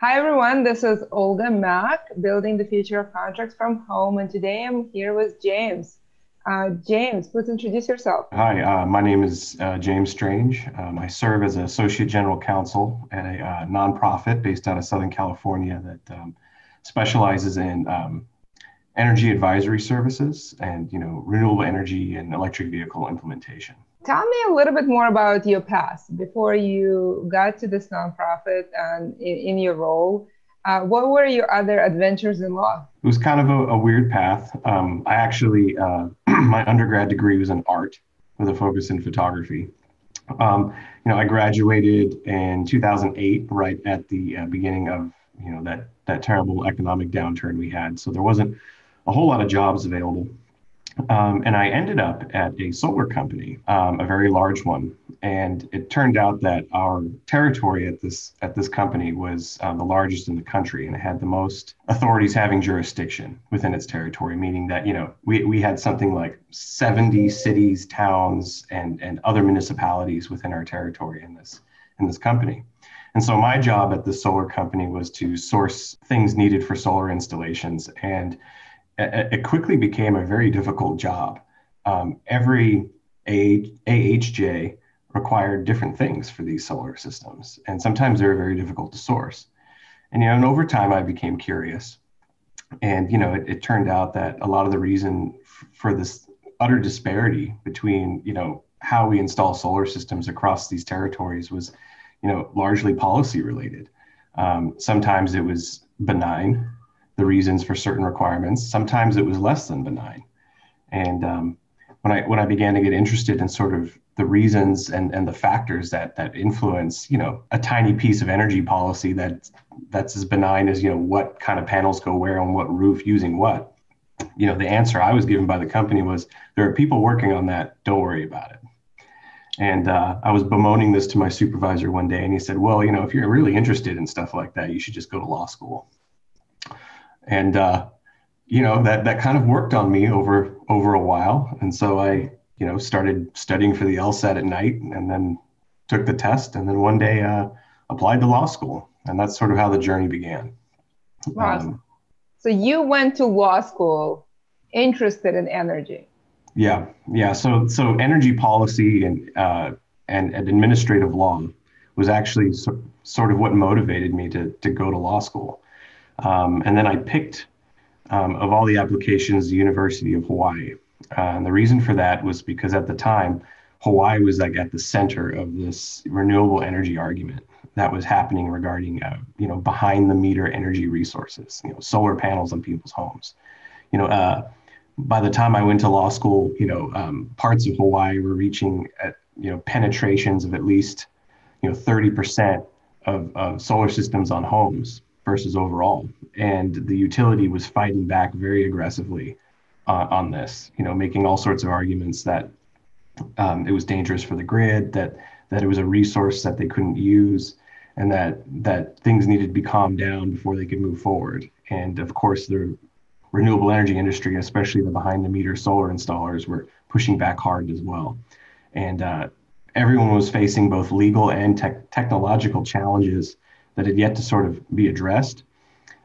Hi, everyone. This is Olga Mack, building the future of contracts from home. And today I'm here with James. Uh, James, please introduce yourself. Hi, uh, my name is uh, James Strange. Um, I serve as Associate General Counsel at a uh, nonprofit based out of Southern California that um, specializes in um, energy advisory services and you know renewable energy and electric vehicle implementation. Tell me a little bit more about your past before you got to this nonprofit and in, in your role. Uh, what were your other adventures in law? It was kind of a, a weird path. Um, I actually, uh, my undergrad degree was in art with a focus in photography. Um, you know, I graduated in 2008, right at the uh, beginning of you know that that terrible economic downturn we had. So there wasn't a whole lot of jobs available. Um, and I ended up at a solar company, um, a very large one. And it turned out that our territory at this at this company was uh, the largest in the country, and it had the most authorities having jurisdiction within its territory. Meaning that you know we, we had something like 70 cities, towns, and and other municipalities within our territory in this in this company. And so my job at this solar company was to source things needed for solar installations and it quickly became a very difficult job. Um, every AHJ required different things for these solar systems, and sometimes they were very difficult to source. And you know, and over time, I became curious, and you know, it, it turned out that a lot of the reason f- for this utter disparity between you know how we install solar systems across these territories was, you know, largely policy related. Um, sometimes it was benign the reasons for certain requirements. Sometimes it was less than benign. And um, when I when I began to get interested in sort of the reasons and, and the factors that that influence, you know, a tiny piece of energy policy that that's as benign as you know what kind of panels go where on what roof using what. You know, the answer I was given by the company was there are people working on that. Don't worry about it. And uh, I was bemoaning this to my supervisor one day, and he said, "Well, you know, if you're really interested in stuff like that, you should just go to law school." And uh, you know that that kind of worked on me over over a while. And so i you know started studying for the lsat at night and then took the test and then one day uh, applied to law school. And that's sort of how the journey began. Wow. Um, so you went to law school interested in energy. Yeah. Yeah. So so energy policy and uh, and, and administrative law was actually so, sort of what motivated me to to go to law school um, and then I picked, um, of all the applications, the University of Hawaii. Uh, and the reason for that was because at the time, Hawaii was like at the center of this renewable energy argument that was happening regarding, uh, you know, behind the meter energy resources, you know, solar panels on people's homes. You know, uh, by the time I went to law school, you know, um, parts of Hawaii were reaching, at, you know, penetrations of at least, you know, 30% of, of solar systems on homes versus overall. And the utility was fighting back very aggressively uh, on this, you know, making all sorts of arguments that um, it was dangerous for the grid, that that it was a resource that they couldn't use, and that that things needed to be calmed down before they could move forward. And of course, the renewable energy industry, especially the behind the meter solar installers, were pushing back hard as well. And uh, everyone was facing both legal and te- technological challenges that had yet to sort of be addressed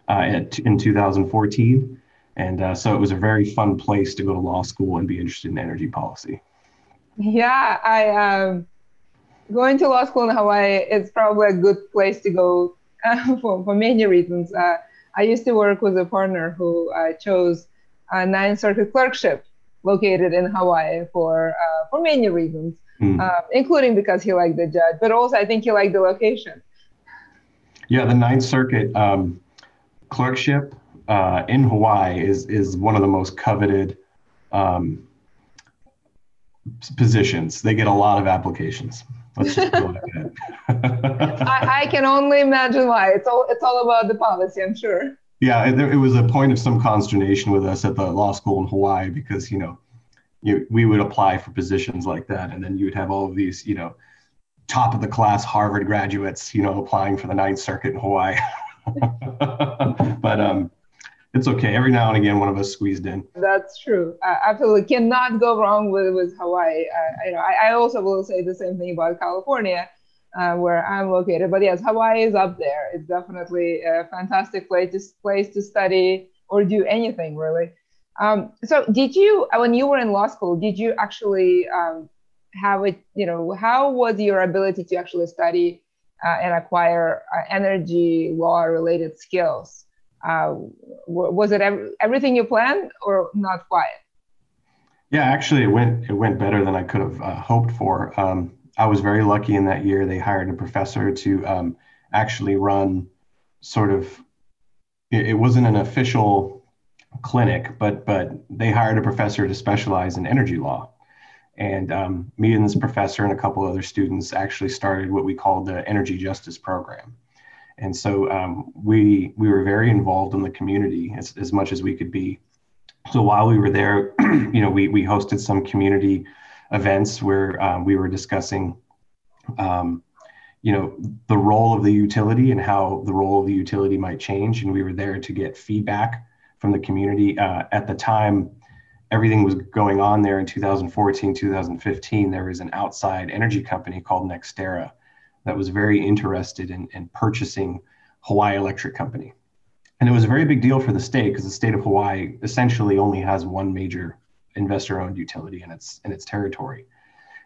uh, at, in 2014. And uh, so it was a very fun place to go to law school and be interested in energy policy. Yeah, I um, going to law school in Hawaii is probably a good place to go uh, for, for many reasons. Uh, I used to work with a partner who uh, chose a Ninth Circuit clerkship located in Hawaii for uh, for many reasons, mm. including because he liked the judge, but also I think he liked the location. Yeah, the Ninth Circuit um, clerkship uh, in Hawaii is is one of the most coveted um, positions. They get a lot of applications. Let's just. I, I can only imagine why. It's all it's all about the policy, I'm sure. Yeah, it, it was a point of some consternation with us at the law school in Hawaii because you know, you, we would apply for positions like that, and then you would have all of these, you know, top of the class Harvard graduates, you know, applying for the Ninth Circuit in Hawaii. but um, it's okay. Every now and again, one of us squeezed in. That's true. I absolutely cannot go wrong with with Hawaii. I, you know, I, I also will say the same thing about California. uh, where I'm located. But yes, Hawaii is up there. It's definitely a fantastic place to, place to study or do anything really. Um, so did you, when you were in law school, did you actually um, have it, you know, how was your ability to actually study uh, and acquire uh, energy law related skills? Uh, was it ev- everything you planned or not quite? Yeah, actually, it went it went better than I could have uh, hoped for. Um, I was very lucky in that year. They hired a professor to um, actually run sort of. It, it wasn't an official clinic, but but they hired a professor to specialize in energy law, and um, me and this professor and a couple other students actually started what we called the Energy Justice Program. And so um, we we were very involved in the community as, as much as we could be. So while we were there, you know, we we hosted some community events where um, we were discussing, um, you know, the role of the utility and how the role of the utility might change. And we were there to get feedback from the community. Uh, at the time, everything was going on there in 2014, 2015. There was an outside energy company called NextEra that was very interested in, in purchasing Hawaii Electric Company. And it was a very big deal for the state because the state of Hawaii essentially only has one major investor-owned utility in its in its territory.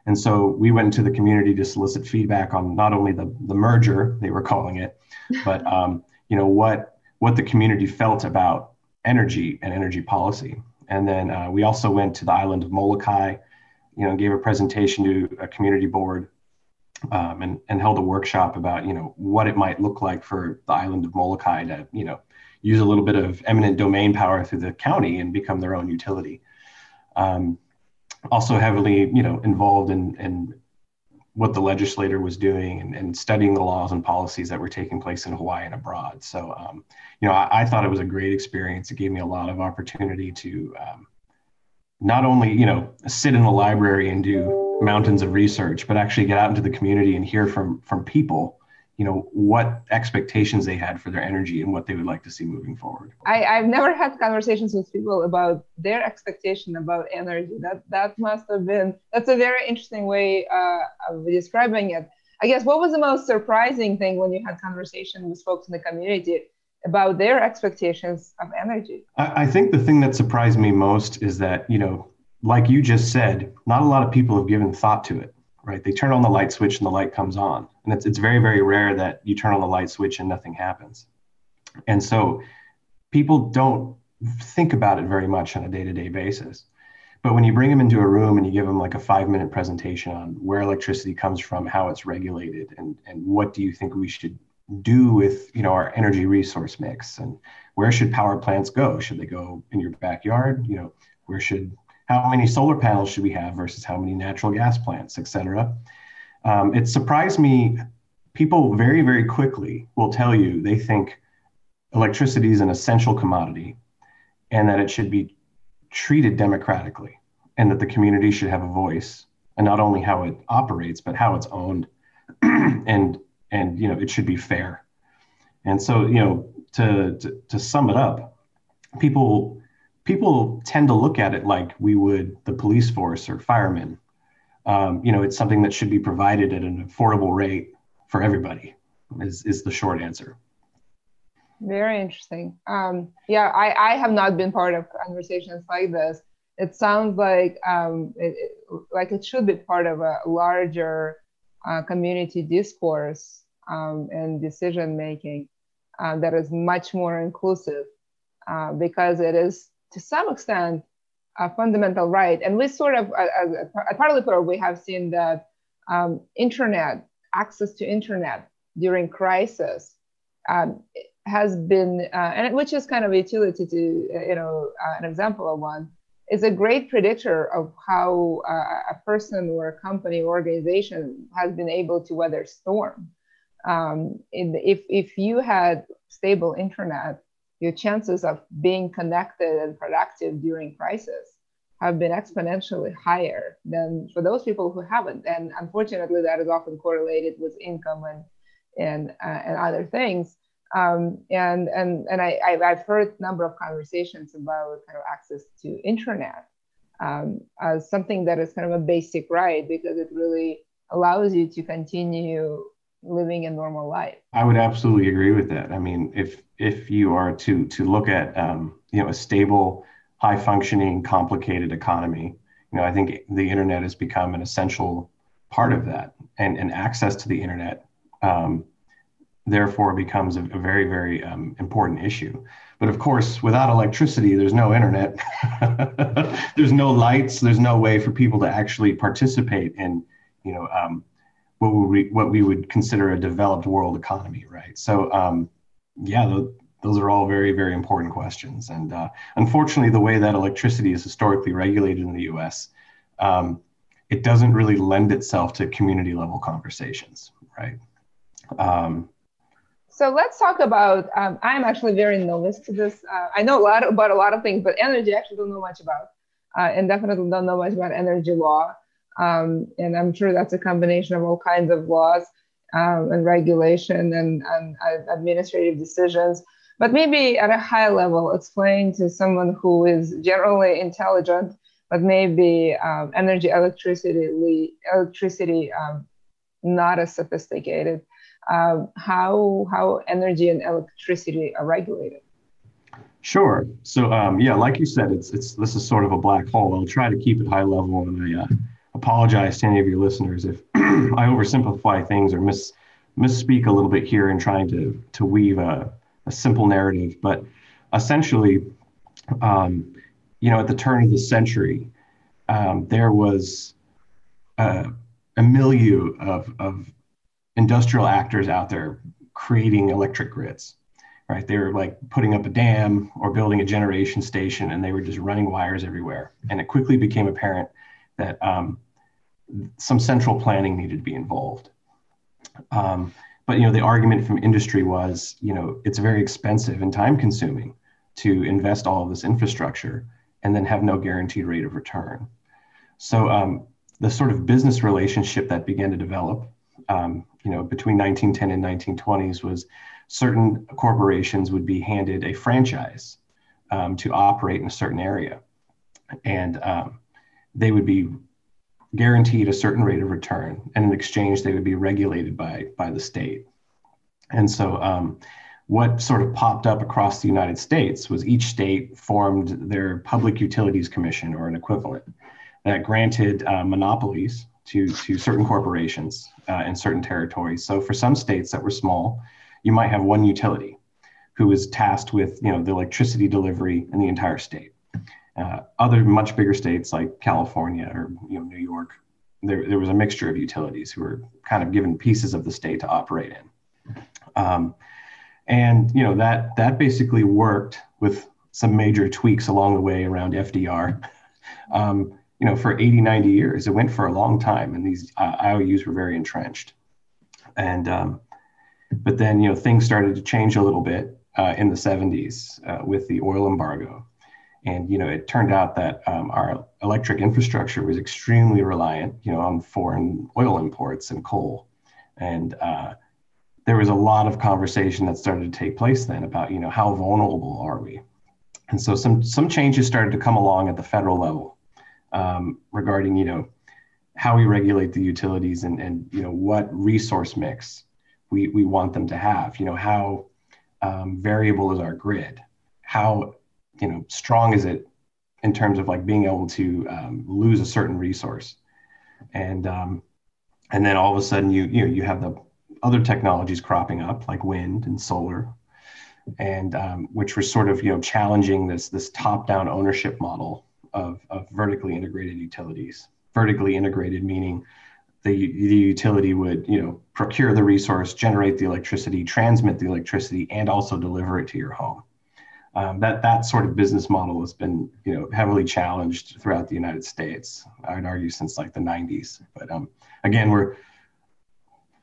And so we went into the community to solicit feedback on not only the, the merger, they were calling it, but um, you know what what the community felt about energy and energy policy. And then uh, we also went to the island of Molokai, you know, gave a presentation to a community board um, and, and held a workshop about, you know, what it might look like for the island of Molokai to, you know, use a little bit of eminent domain power through the county and become their own utility. Um, also heavily, you know, involved in, in what the legislator was doing and, and, studying the laws and policies that were taking place in Hawaii and abroad. So, um, you know, I, I, thought it was a great experience. It gave me a lot of opportunity to um, not only, you know, sit in a library and do mountains of research, but actually get out into the community and hear from from people you know what expectations they had for their energy and what they would like to see moving forward I, i've never had conversations with people about their expectation about energy that that must have been that's a very interesting way uh, of describing it i guess what was the most surprising thing when you had conversations with folks in the community about their expectations of energy I, I think the thing that surprised me most is that you know like you just said not a lot of people have given thought to it right? They turn on the light switch and the light comes on. And it's, it's very, very rare that you turn on the light switch and nothing happens. And so people don't think about it very much on a day to day basis. But when you bring them into a room and you give them like a five minute presentation on where electricity comes from, how it's regulated, and, and what do you think we should do with you know our energy resource mix and where should power plants go should they go in your backyard you know where should how many solar panels should we have versus how many natural gas plants, et cetera. Um, it surprised me. People very, very quickly will tell you they think electricity is an essential commodity and that it should be treated democratically and that the community should have a voice and not only how it operates but how it's owned and and you know it should be fair and so you know to to, to sum it up people people tend to look at it like we would the police force or firemen. Um, you know, it's something that should be provided at an affordable rate for everybody. Is is the short answer. Very interesting. Um, yeah, I, I have not been part of conversations like this. It sounds like um, it, like it should be part of a larger uh, community discourse um, and decision making uh, that is much more inclusive uh, because it is to some extent a fundamental right. And we sort of, as at Parley Pro, we have seen that um, internet, access to internet during crisis um, has been, uh, and which is kind of a utility to, you know, uh, an example of one, is a great predictor of how uh, a person or a company or organization has been able to weather storm. Um, if, if you had stable internet, your chances of being connected and productive during crisis have been exponentially higher than for those people who haven't. And unfortunately, that is often correlated with income and and uh, and other things. Um, and and and I I've heard a number of conversations about kind of access to internet um, as something that is kind of a basic right because it really allows you to continue living a normal life. I would absolutely agree with that. I mean, if if you are to to look at um, you know a stable, high functioning, complicated economy, you know, I think the internet has become an essential part of that, and and access to the internet. Um, therefore becomes a, a very very um, important issue but of course without electricity there's no internet there's no lights there's no way for people to actually participate in you know um, what we what we would consider a developed world economy right so um, yeah those are all very very important questions and uh, unfortunately the way that electricity is historically regulated in the us um, it doesn't really lend itself to community level conversations right um, so let's talk about. Um, I'm actually very novice to this. Uh, I know a lot about a lot of things, but energy I actually don't know much about, uh, and definitely don't know much about energy law. Um, and I'm sure that's a combination of all kinds of laws um, and regulation and, and uh, administrative decisions. But maybe at a high level, explain to someone who is generally intelligent, but maybe um, energy, electricity, electricity, um, not as sophisticated uh, how how energy and electricity are regulated. Sure. So um, yeah, like you said, it's it's this is sort of a black hole. I'll try to keep it high level, and I uh, apologize to any of your listeners if I oversimplify things or miss misspeak a little bit here in trying to to weave a, a simple narrative. But essentially, um, you know, at the turn of the century, um, there was uh, a milieu of, of industrial actors out there creating electric grids right they were like putting up a dam or building a generation station and they were just running wires everywhere and it quickly became apparent that um, some central planning needed to be involved um, but you know the argument from industry was you know it's very expensive and time consuming to invest all of this infrastructure and then have no guaranteed rate of return so um, the sort of business relationship that began to develop um, you know, between 1910 and 1920s was certain corporations would be handed a franchise um, to operate in a certain area. And um, they would be guaranteed a certain rate of return. And in exchange, they would be regulated by, by the state. And so, um, what sort of popped up across the United States was each state formed their Public Utilities Commission or an equivalent that granted uh, monopolies to, to certain corporations uh, in certain territories. So for some states that were small, you might have one utility who is tasked with you know the electricity delivery in the entire state. Uh, other much bigger states like California or you know New York, there, there was a mixture of utilities who were kind of given pieces of the state to operate in. Um, and you know that that basically worked with some major tweaks along the way around FDR. Um, you know, for 80, 90 years. It went for a long time, and these uh, IOUs were very entrenched. And um, but then you know things started to change a little bit uh, in the 70s uh, with the oil embargo, and you know it turned out that um, our electric infrastructure was extremely reliant, you know, on foreign oil imports and coal, and uh, there was a lot of conversation that started to take place then about you know how vulnerable are we, and so some some changes started to come along at the federal level um, regarding you know how we regulate the utilities and and you know what resource mix we we want them to have. You know how um, variable is our grid? How you know strong is it in terms of like being able to um, lose a certain resource, and um, and then all of a sudden you you know you have the other technologies cropping up like wind and solar, and um, which were sort of you know challenging this this top down ownership model of, of vertically integrated utilities. Vertically integrated meaning the, the utility would you know procure the resource, generate the electricity, transmit the electricity, and also deliver it to your home. Um, that that sort of business model has been you know heavily challenged throughout the United States. I'd argue since like the 90s. But um, again, we're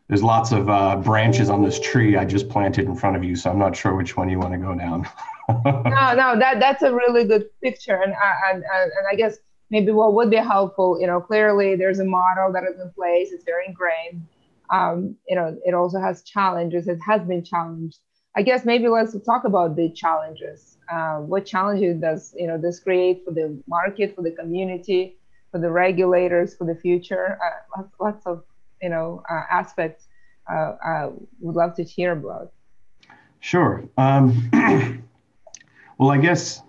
there's lots of uh, branches on this tree I just planted in front of you, so I'm not sure which one you want to go down. no, no, that that's a really good picture, and and and, and I guess maybe what would be helpful, you know, clearly there's a model that is in place, it's very ingrained. Um, you know, it also has challenges. It has been challenged. I guess maybe let's talk about the challenges. Uh, what challenges does you know this create for the market, for the community, for the regulators, for the future? Uh, lots, of you know uh, aspects uh, I would love to hear about. Sure. Um, well, I guess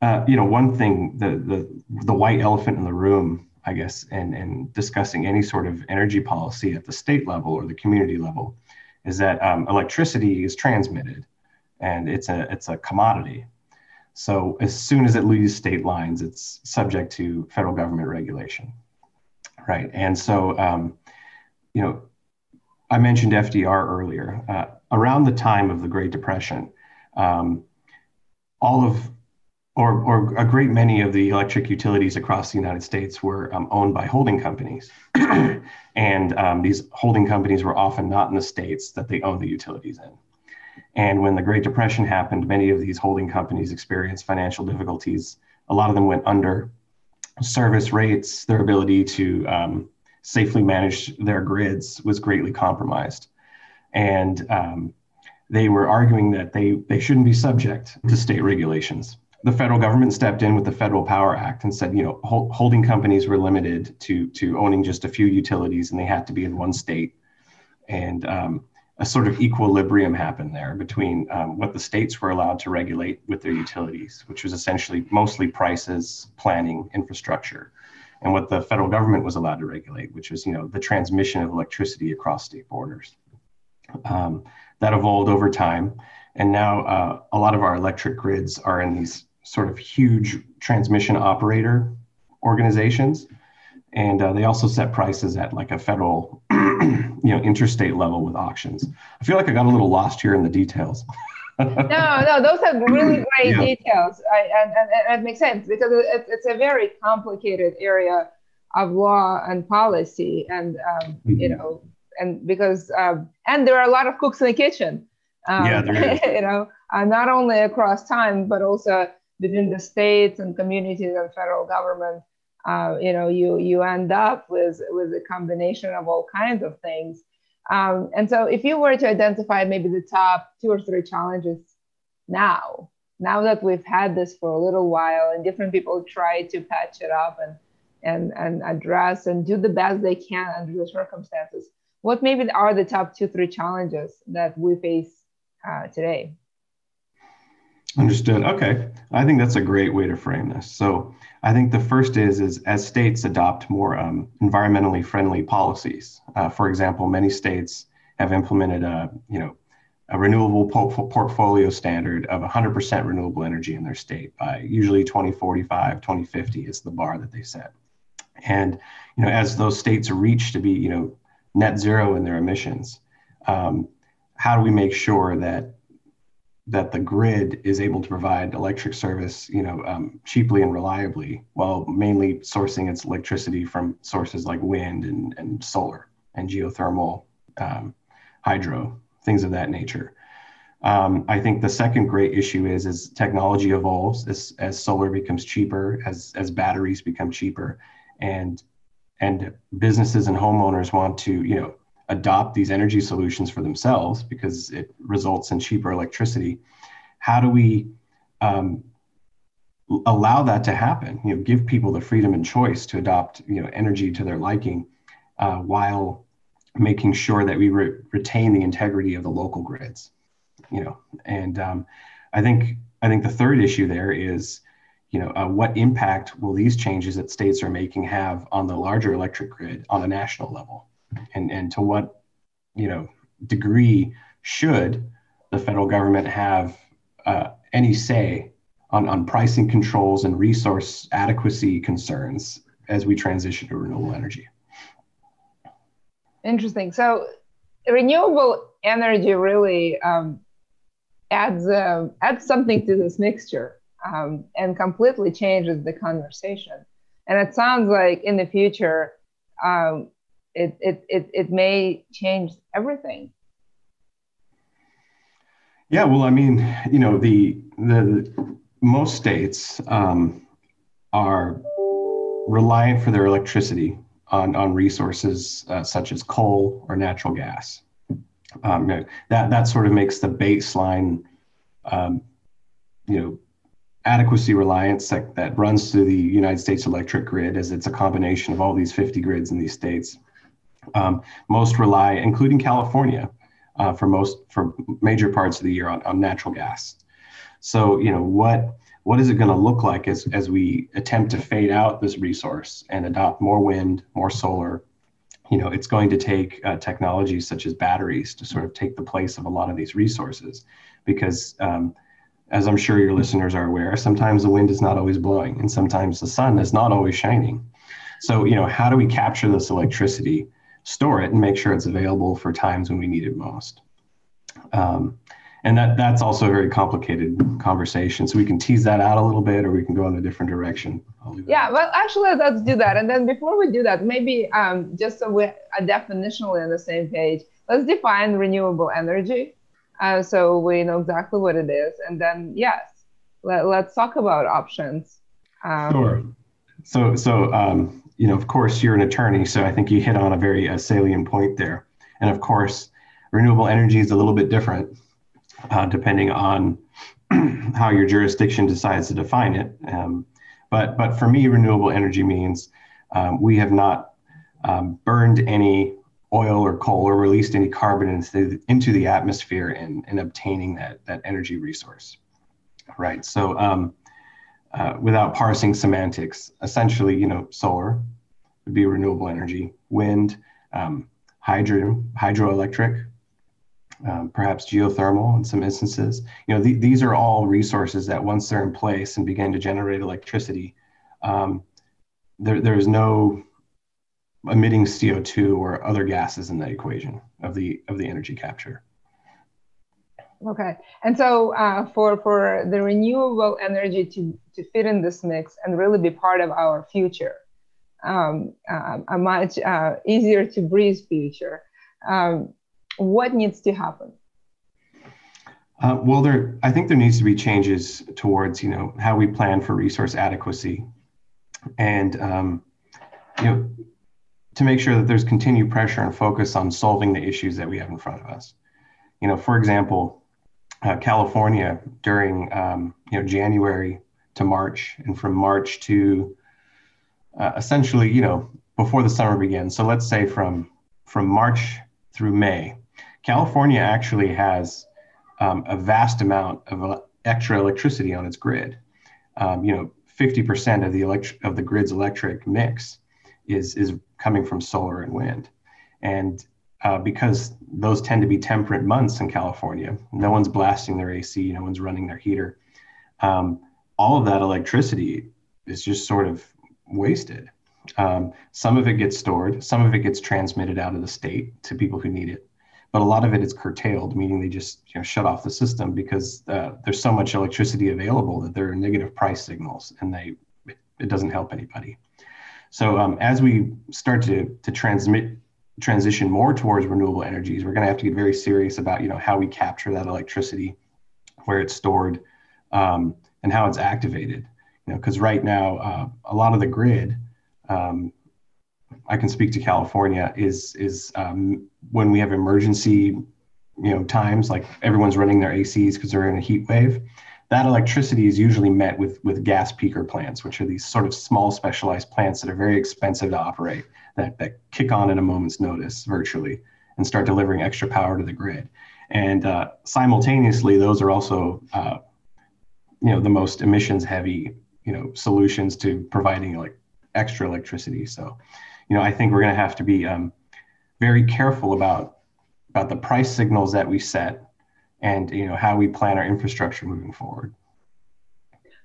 uh, you know one thing the the the white elephant in the room, I guess, and and discussing any sort of energy policy at the state level or the community level, is that um, electricity is transmitted, and it's a it's a commodity. So as soon as it leaves state lines, it's subject to federal government regulation, right? And so, um, you know, I mentioned FDR earlier. Uh, around the time of the Great Depression, um, all of or, or a great many of the electric utilities across the United States were um, owned by holding companies. and um, these holding companies were often not in the states that they owned the utilities in. And when the Great Depression happened, many of these holding companies experienced financial difficulties. A lot of them went under. Service rates, their ability to um, safely manage their grids was greatly compromised and um, they were arguing that they, they shouldn't be subject to state regulations. The federal government stepped in with the Federal Power Act and said, you know, holding companies were limited to, to owning just a few utilities and they had to be in one state. And um, a sort of equilibrium happened there between um, what the states were allowed to regulate with their utilities, which was essentially mostly prices, planning, infrastructure, and what the federal government was allowed to regulate, which was, you know, the transmission of electricity across state borders. Um, that evolved over time. And now uh, a lot of our electric grids are in these sort of huge transmission operator organizations. And uh, they also set prices at like a federal, you know, interstate level with auctions. I feel like I got a little lost here in the details. no, no, those are really great yeah. details. I, and, and, and, it makes sense because it, it's a very complicated area of law and policy. And, um, mm-hmm. you know, and because um, and there are a lot of cooks in the kitchen. Um, yeah, you know, uh, not only across time but also within the states and communities and federal government. Uh, you know, you you end up with with a combination of all kinds of things. Um, and so, if you were to identify maybe the top two or three challenges now, now that we've had this for a little while and different people try to patch it up and and and address and do the best they can under the circumstances, what maybe are the top two, three challenges that we face uh, today? Understood. Okay, I think that's a great way to frame this. So I think the first is is as states adopt more um, environmentally friendly policies. Uh, for example, many states have implemented a you know a renewable po- portfolio standard of 100% renewable energy in their state by usually 2045, 2050 is the bar that they set. And you know as those states reach to be you know net zero in their emissions. Um, how do we make sure that that the grid is able to provide electric service, you know, um, cheaply and reliably, while mainly sourcing its electricity from sources like wind and, and solar and geothermal, um, hydro, things of that nature. Um, I think the second great issue is as technology evolves, as, as solar becomes cheaper, as as batteries become cheaper, and and businesses and homeowners want to you know adopt these energy solutions for themselves because it results in cheaper electricity how do we um, allow that to happen you know give people the freedom and choice to adopt you know energy to their liking uh, while making sure that we re- retain the integrity of the local grids you know and um, i think i think the third issue there is you know, uh, what impact will these changes that states are making have on the larger electric grid on a national level? And, and to what, you know, degree should the federal government have uh, any say on, on pricing controls and resource adequacy concerns as we transition to renewable energy? Interesting. So renewable energy really um, adds uh, adds something to this mixture um, and completely changes the conversation. And it sounds like in the future, um, it, it, it, it may change everything. Yeah, well, I mean, you know, the the most states um, are reliant for their electricity on on resources uh, such as coal or natural gas. Um, that that sort of makes the baseline, um, you know, adequacy reliance that, that runs through the United States electric grid as it's a combination of all these 50 grids in these states. Um, most rely, including California, uh, for most for major parts of the year on, on natural gas. So you know what what is it going to look like as as we attempt to fade out this resource and adopt more wind, more solar? You know, it's going to take uh, technologies such as batteries to sort of take the place of a lot of these resources, because um, as I'm sure your listeners are aware, sometimes the wind is not always blowing, and sometimes the sun is not always shining. So you know, how do we capture this electricity? Store it and make sure it's available for times when we need it most. Um, and that that's also a very complicated conversation. So we can tease that out a little bit, or we can go in a different direction. Yeah, well, actually, let's do that. And then before we do that, maybe um, just so we're definitionally on the same page, let's define renewable energy, uh, so we know exactly what it is. And then yes, let, us talk about options. Um, sure. So so um, you know, of course, you're an attorney, so I think you hit on a very uh, salient point there. And of course, renewable energy is a little bit different uh, depending on how your jurisdiction decides to define it. Um, but but for me, renewable energy means um, we have not um, burned any oil or coal or released any carbon into, into the atmosphere in, in obtaining that, that energy resource. Right. So um, uh, without parsing semantics. Essentially, you know, solar would be renewable energy, wind, um, hydro, hydroelectric, um, perhaps geothermal in some instances. You know, th- these are all resources that once they're in place and begin to generate electricity, um, there, there's no emitting CO2 or other gases in the equation of the of the energy capture. Okay, and so uh, for for the renewable energy to to fit in this mix and really be part of our future, um, uh, a much uh, easier to breathe future, um, what needs to happen? Uh, well, there I think there needs to be changes towards you know how we plan for resource adequacy, and um, you know to make sure that there's continued pressure and focus on solving the issues that we have in front of us. You know, for example uh, California during um, you know January to March, and from March to uh, essentially you know before the summer begins. So let's say from from March through May, California actually has um, a vast amount of extra electricity on its grid. Um, you know, 50% of the elect- of the grid's electric mix is is coming from solar and wind, and uh, because those tend to be temperate months in California. No one's blasting their AC, no one's running their heater. Um, all of that electricity is just sort of wasted. Um, some of it gets stored, some of it gets transmitted out of the state to people who need it, but a lot of it is curtailed, meaning they just you know, shut off the system because uh, there's so much electricity available that there are negative price signals, and they it doesn't help anybody. So um, as we start to to transmit transition more towards renewable energies, we're going to have to get very serious about you know how we capture that electricity, where it's stored, um, and how it's activated. You know, because right now uh, a lot of the grid, um, I can speak to California, is is um, when we have emergency, you know, times like everyone's running their ACs because they're in a heat wave that electricity is usually met with, with gas peaker plants, which are these sort of small specialized plants that are very expensive to operate, that, that kick on at a moment's notice virtually and start delivering extra power to the grid. And uh, simultaneously, those are also, uh, you know, the most emissions heavy, you know, solutions to providing like extra electricity. So, you know, I think we're going to have to be um, very careful about about the price signals that we set and you know how we plan our infrastructure moving forward.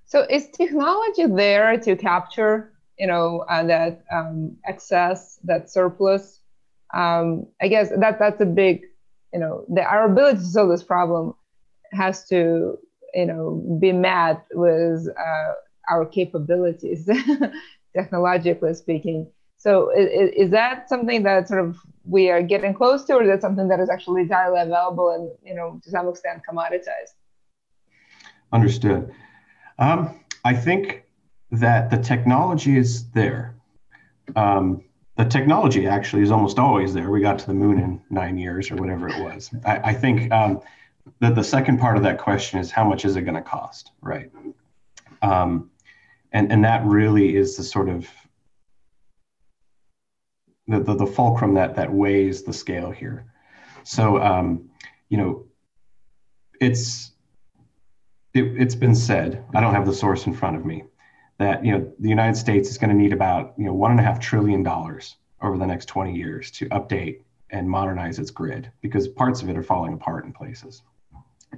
So is technology there to capture you know uh, that um, excess, that surplus? Um, I guess that that's a big you know the, our ability to solve this problem has to you know be met with uh, our capabilities technologically speaking so is, is, that something that sort of we are getting close to, or is that something that is actually entirely available and you know to some extent commoditized? Understood. Um, I think that the technology is there. Um, the technology actually is almost always there. We got to the moon in nine years or whatever it was. I, I think um, that the second part of that question is how much is it going to cost, right? Um, and and that really is the sort of the, the, the fulcrum that that weighs the scale here. So um, you know, it's it, it's been said. I don't have the source in front of me that you know the United States is going to need about you know one and a half trillion dollars over the next 20 years to update and modernize its grid because parts of it are falling apart in places.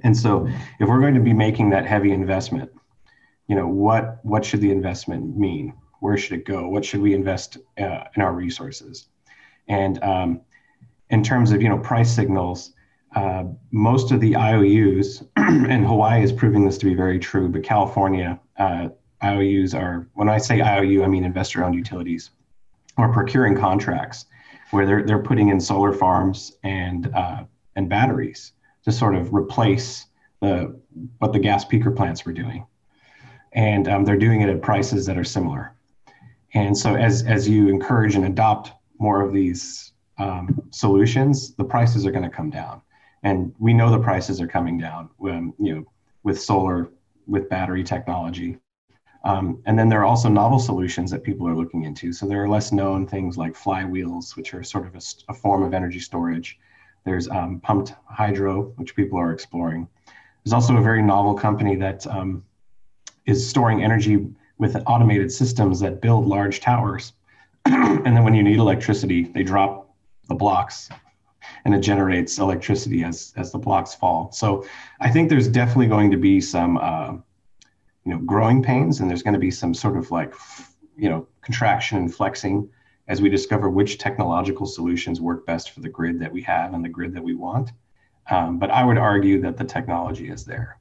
And so if we're going to be making that heavy investment, you know, what what should the investment mean? Where should it go? What should we invest uh, in our resources? And um, in terms of you know price signals, uh, most of the IOUs, and Hawaii is proving this to be very true, but California uh, IOUs are, when I say IOU, I mean investor owned utilities, are procuring contracts where they're, they're putting in solar farms and, uh, and batteries to sort of replace the, what the gas peaker plants were doing. And um, they're doing it at prices that are similar. And so as, as you encourage and adopt more of these um, solutions, the prices are going to come down. And we know the prices are coming down, when, you know, with solar, with battery technology. Um, and then there are also novel solutions that people are looking into. So there are less known things like flywheels, which are sort of a, a form of energy storage. There's um, pumped hydro, which people are exploring. There's also a very novel company that um, is storing energy with automated systems that build large towers. and then when you need electricity, they drop the blocks and it generates electricity as, as the blocks fall. So I think there's definitely going to be some uh, you know growing pains and there's going to be some sort of like you know contraction and flexing as we discover which technological solutions work best for the grid that we have and the grid that we want um, but i would argue that the technology is there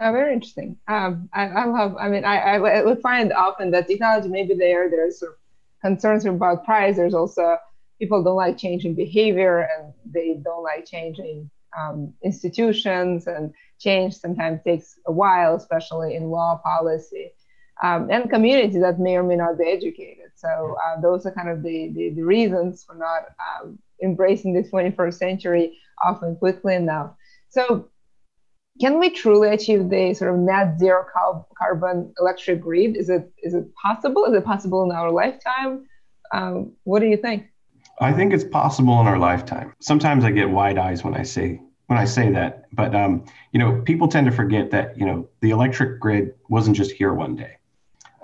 oh, very interesting um, I, I, love i mean I, I would find often that technology may be there there's sort of concerns about price there's also people don't like changing behavior and they don't like changing um, institutions and change sometimes takes a while, especially in law policy. Um, and communities that may or may not be educated. So uh, those are kind of the, the, the reasons for not um, embracing the 21st century often quickly enough. So can we truly achieve the sort of net zero carbon electric grid? Is it is it possible? Is it possible in our lifetime? Um, what do you think? I think it's possible in our lifetime. Sometimes I get wide eyes when I say when I say that, but um, you know, people tend to forget that you know the electric grid wasn't just here one day.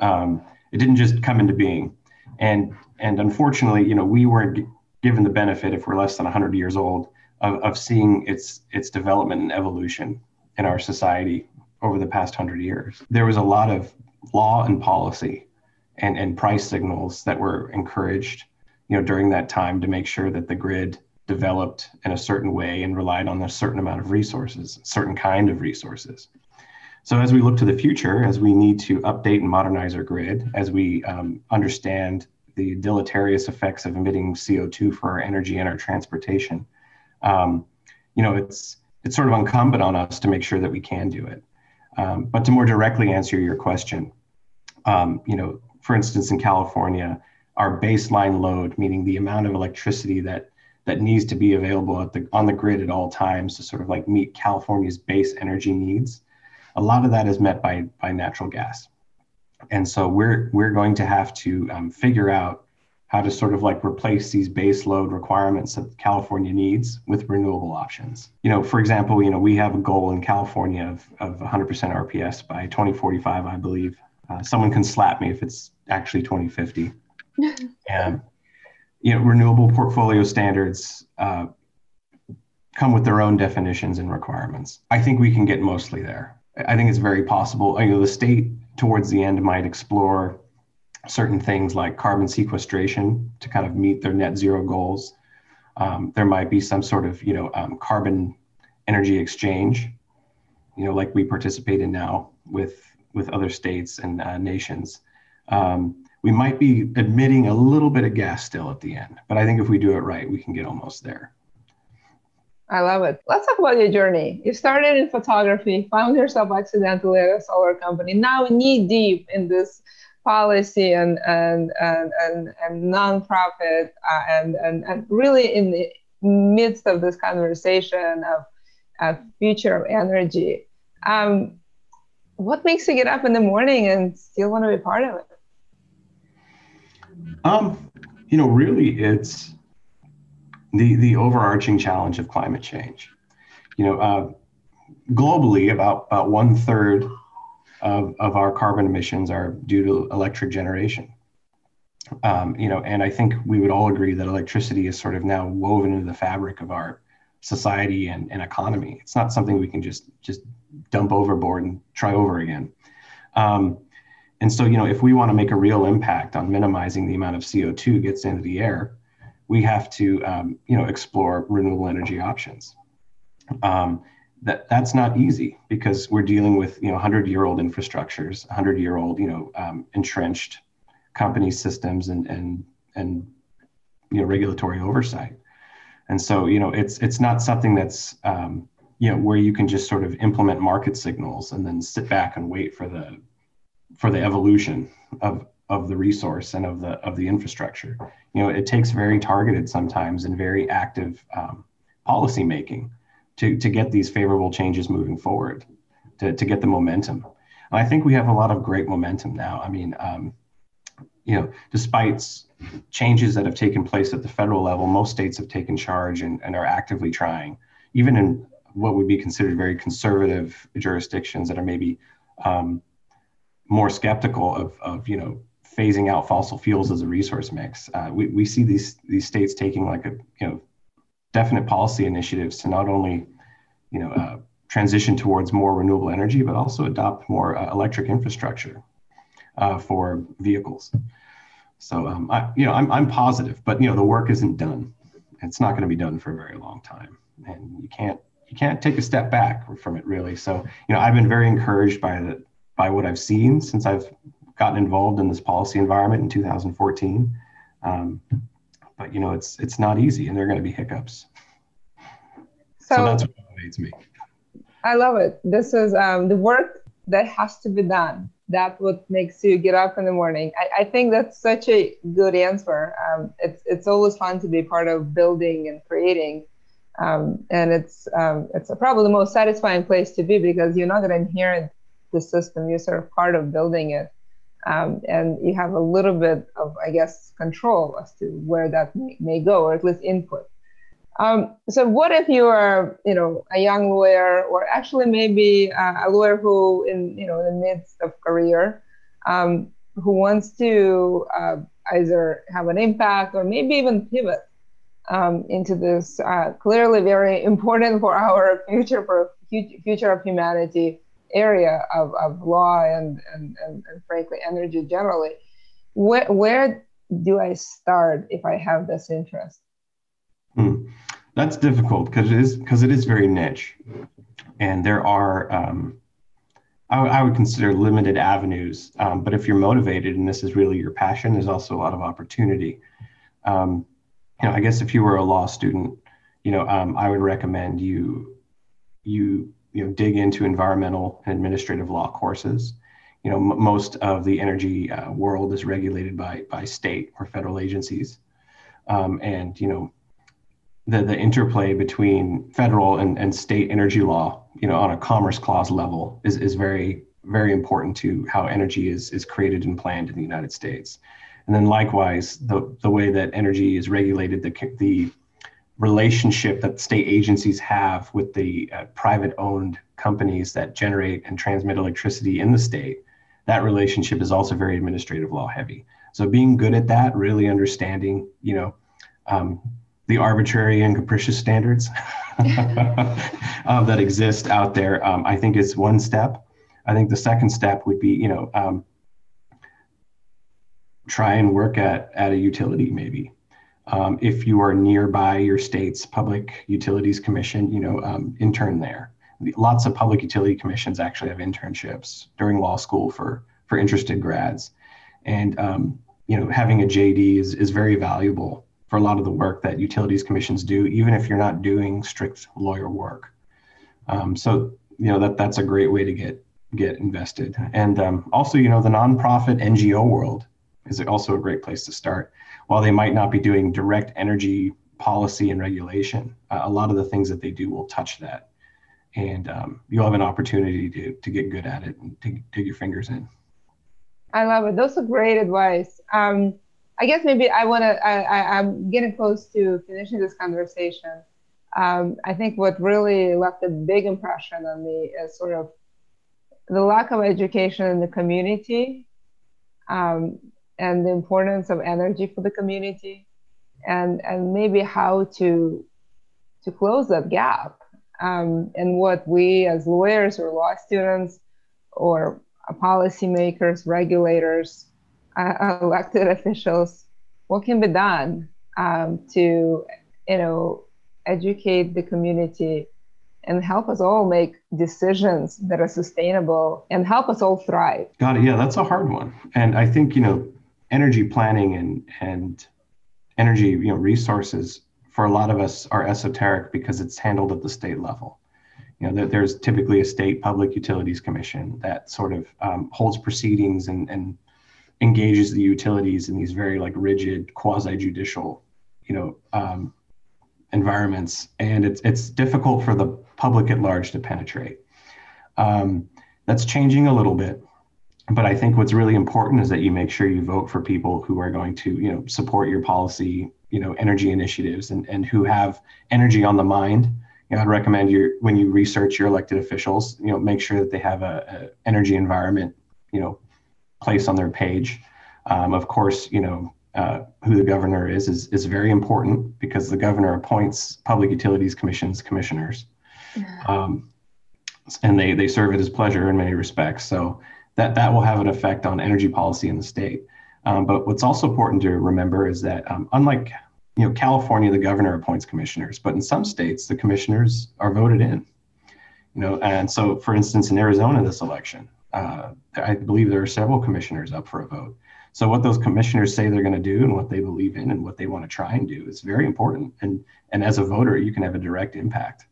Um, it didn't just come into being, and and unfortunately, you know, we weren't g- given the benefit, if we're less than 100 years old, of, of seeing its its development and evolution in our society over the past hundred years. There was a lot of law and policy and, and price signals that were encouraged, you know, during that time to make sure that the grid developed in a certain way and relied on a certain amount of resources, certain kind of resources. So as we look to the future, as we need to update and modernize our grid, as we um, understand the deleterious effects of emitting CO2 for our energy and our transportation, um, you know, it's it's sort of incumbent on us to make sure that we can do it. Um, but to more directly answer your question, um, you know, for instance, in California, our baseline load, meaning the amount of electricity that that needs to be available at the on the grid at all times to sort of like meet California's base energy needs. A lot of that is met by by natural gas, and so we're we're going to have to um, figure out how to sort of like replace these base load requirements that California needs with renewable options. You know, for example, you know we have a goal in California of, of 100% RPS by 2045, I believe. Uh, someone can slap me if it's actually 2050. and you know, renewable portfolio standards uh, come with their own definitions and requirements. I think we can get mostly there. I think it's very possible. You know, the state towards the end might explore certain things like carbon sequestration to kind of meet their net zero goals. Um, there might be some sort of, you know, um, carbon energy exchange, you know, like we participate in now with with other states and uh, nations. Um, we might be admitting a little bit of gas still at the end, but I think if we do it right, we can get almost there. I love it. Let's talk about your journey. You started in photography, found yourself accidentally at a solar company, now knee deep in this policy and and and and, and nonprofit uh, and, and and really in the midst of this conversation of, of future of energy. Um, what makes you get up in the morning and still want to be part of it? Um, you know, really, it's the the overarching challenge of climate change. You know, uh, globally, about about one third of, of our carbon emissions are due to electric generation. Um, you know, and I think we would all agree that electricity is sort of now woven into the fabric of our society and, and economy. It's not something we can just just dump overboard and try over again. Um, and so, you know, if we want to make a real impact on minimizing the amount of CO2 gets into the air, we have to, um, you know, explore renewable energy options. Um, that that's not easy because we're dealing with you know 100 year old infrastructures 100 year old you know um, entrenched company systems and and and you know regulatory oversight. And so you know it's it's not something that's um, you know where you can just sort of implement market signals and then sit back and wait for the for the evolution of of the resource and of the of the infrastructure. You know it takes very targeted sometimes and very active um, policy making to, to get these favorable changes moving forward, to, to get the momentum. And I think we have a lot of great momentum now. I mean, um, you know, despite changes that have taken place at the federal level, most states have taken charge and, and are actively trying, even in what would be considered very conservative jurisdictions that are maybe um, more skeptical of, of, you know, phasing out fossil fuels as a resource mix. Uh, we, we see these, these states taking like a, you know, definite policy initiatives to not only, you know, uh, transition towards more renewable energy, but also adopt more uh, electric infrastructure uh, for vehicles. So, um, I, you know, I'm, I'm positive, but you know, the work isn't done. It's not going to be done for a very long time, and you can't you can't take a step back from it really. So, you know, I've been very encouraged by the by what I've seen since I've gotten involved in this policy environment in 2014. Um, but you know it's it's not easy and there are going to be hiccups. So, so that's what motivates me. I love it. This is um, the work that has to be done. That's what makes you get up in the morning. I, I think that's such a good answer. Um, it's it's always fun to be part of building and creating. Um, and it's um, it's probably the most satisfying place to be because you're not going to inherit the system. You're sort of part of building it um, and you have a little bit of, I guess, control as to where that may, may go, or at least input. Um, so, what if you are, you know, a young lawyer, or actually maybe uh, a lawyer who, in you know, in the midst of career, um, who wants to uh, either have an impact or maybe even pivot um, into this uh, clearly very important for our future, for future of humanity area of, of law and, and, and, and frankly energy generally where, where do i start if i have this interest? Hmm. that's difficult because it is because it is very niche. And there are um, I, w- I would consider limited avenues um, but if you're motivated and this is really your passion there's also a lot of opportunity. Um, you know i guess if you were a law student you know um, i would recommend you you you know dig into environmental and administrative law courses. You know m- most of the energy uh, world is regulated by by state or federal agencies. Um, and you know the the interplay between federal and, and state energy law you know on a commerce clause level is, is very very important to how energy is is created and planned in the united states. And then likewise the the way that energy is regulated the the relationship that state agencies have with the uh, private owned companies that generate and transmit electricity in the state, that relationship is also very administrative law heavy. So being good at that, really understanding, you know, um, the arbitrary and capricious standards uh, that exist out there, um, I think is one step. I think the second step would be, you know, um, try and work at at a utility maybe um, if you are nearby your state's public utilities commission, you know, um, intern there. Lots of public utility commissions actually have internships during law school for for interested grads, and um, you know, having a JD is is very valuable for a lot of the work that utilities commissions do, even if you're not doing strict lawyer work. Um, so you know that that's a great way to get get invested, and um, also you know the nonprofit NGO world is also a great place to start while they might not be doing direct energy policy and regulation, uh, a lot of the things that they do will touch that. And um, you'll have an opportunity to, to get good at it and to dig your fingers in. I love it. Those are great advice. Um, I guess maybe I want to, I, am getting close to finishing this conversation. Um, I think what really left a big impression on me is sort of the lack of education in the community um, and the importance of energy for the community and, and maybe how to, to close that gap um, and what we as lawyers or law students or policymakers, regulators, uh, elected officials, what can be done um, to, you know, educate the community and help us all make decisions that are sustainable and help us all thrive. Got it. Yeah, that's a hard one. And I think, you know, energy planning and and energy, you know, resources for a lot of us are esoteric because it's handled at the state level. You know, that there's typically a state public utilities commission that sort of um, holds proceedings and, and engages the utilities in these very like rigid quasi judicial, you know, um, environments, and it's it's difficult for the public at large to penetrate. Um, that's changing a little bit, but I think what's really important is that you make sure you vote for people who are going to you know support your policy, you know, energy initiatives, and and who have energy on the mind. You know, I'd recommend you when you research your elected officials, you know, make sure that they have a, a energy environment, you know, place on their page. Um, of course, you know, uh, who the governor is, is is very important because the governor appoints public utilities commissions commissioners, um, and they they serve at his pleasure in many respects. So that that will have an effect on energy policy in the state. Um, but what's also important to remember is that um, unlike you know California, the governor appoints commissioners, but in some states the commissioners are voted in. You know, and so for instance, in Arizona, this election, uh, I believe there are several commissioners up for a vote. So what those commissioners say they're going to do and what they believe in and what they want to try and do is very important. And and as a voter, you can have a direct impact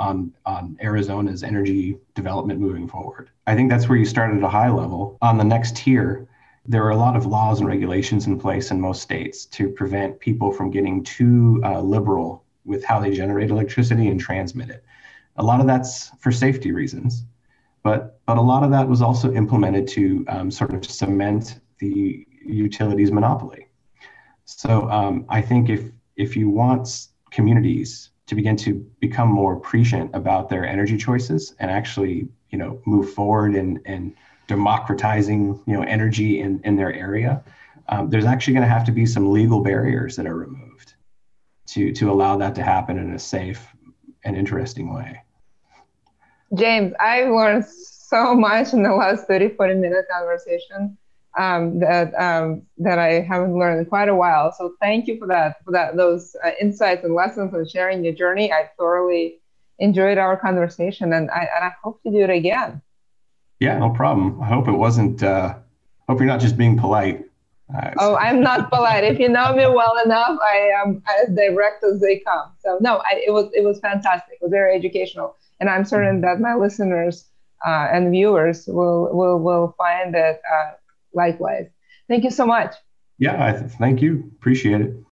on on Arizona's energy development moving forward. I think that's where you start at a high level. On the next tier, there are a lot of laws and regulations in place in most states to prevent people from getting too uh, liberal with how they generate electricity and transmit it. A lot of that's for safety reasons, but but a lot of that was also implemented to um, sort of cement the utilities monopoly. So um, I think if if you want communities to begin to become more prescient about their energy choices and actually you know move forward and in democratizing you know energy in in their area, um, there's actually going to have to be some legal barriers that are removed to to allow that to happen in a safe and interesting way. James, I've learned so much in the last 30, 40 minute conversation um, that um, that I haven't learned in quite a while. So thank you for that for that those uh, insights and lessons and sharing your journey. I thoroughly enjoyed our conversation, and I and I hope to do it again. Yeah, no problem. I hope it wasn't. Uh, hope you're not just being polite. Uh, oh, I'm not polite. If you know me well enough, I am as direct as they come. So no, I, it was it was fantastic. It was very educational, and I'm certain that my listeners uh, and viewers will will will find it uh, likewise. Thank you so much. Yeah, I th- thank you. Appreciate it.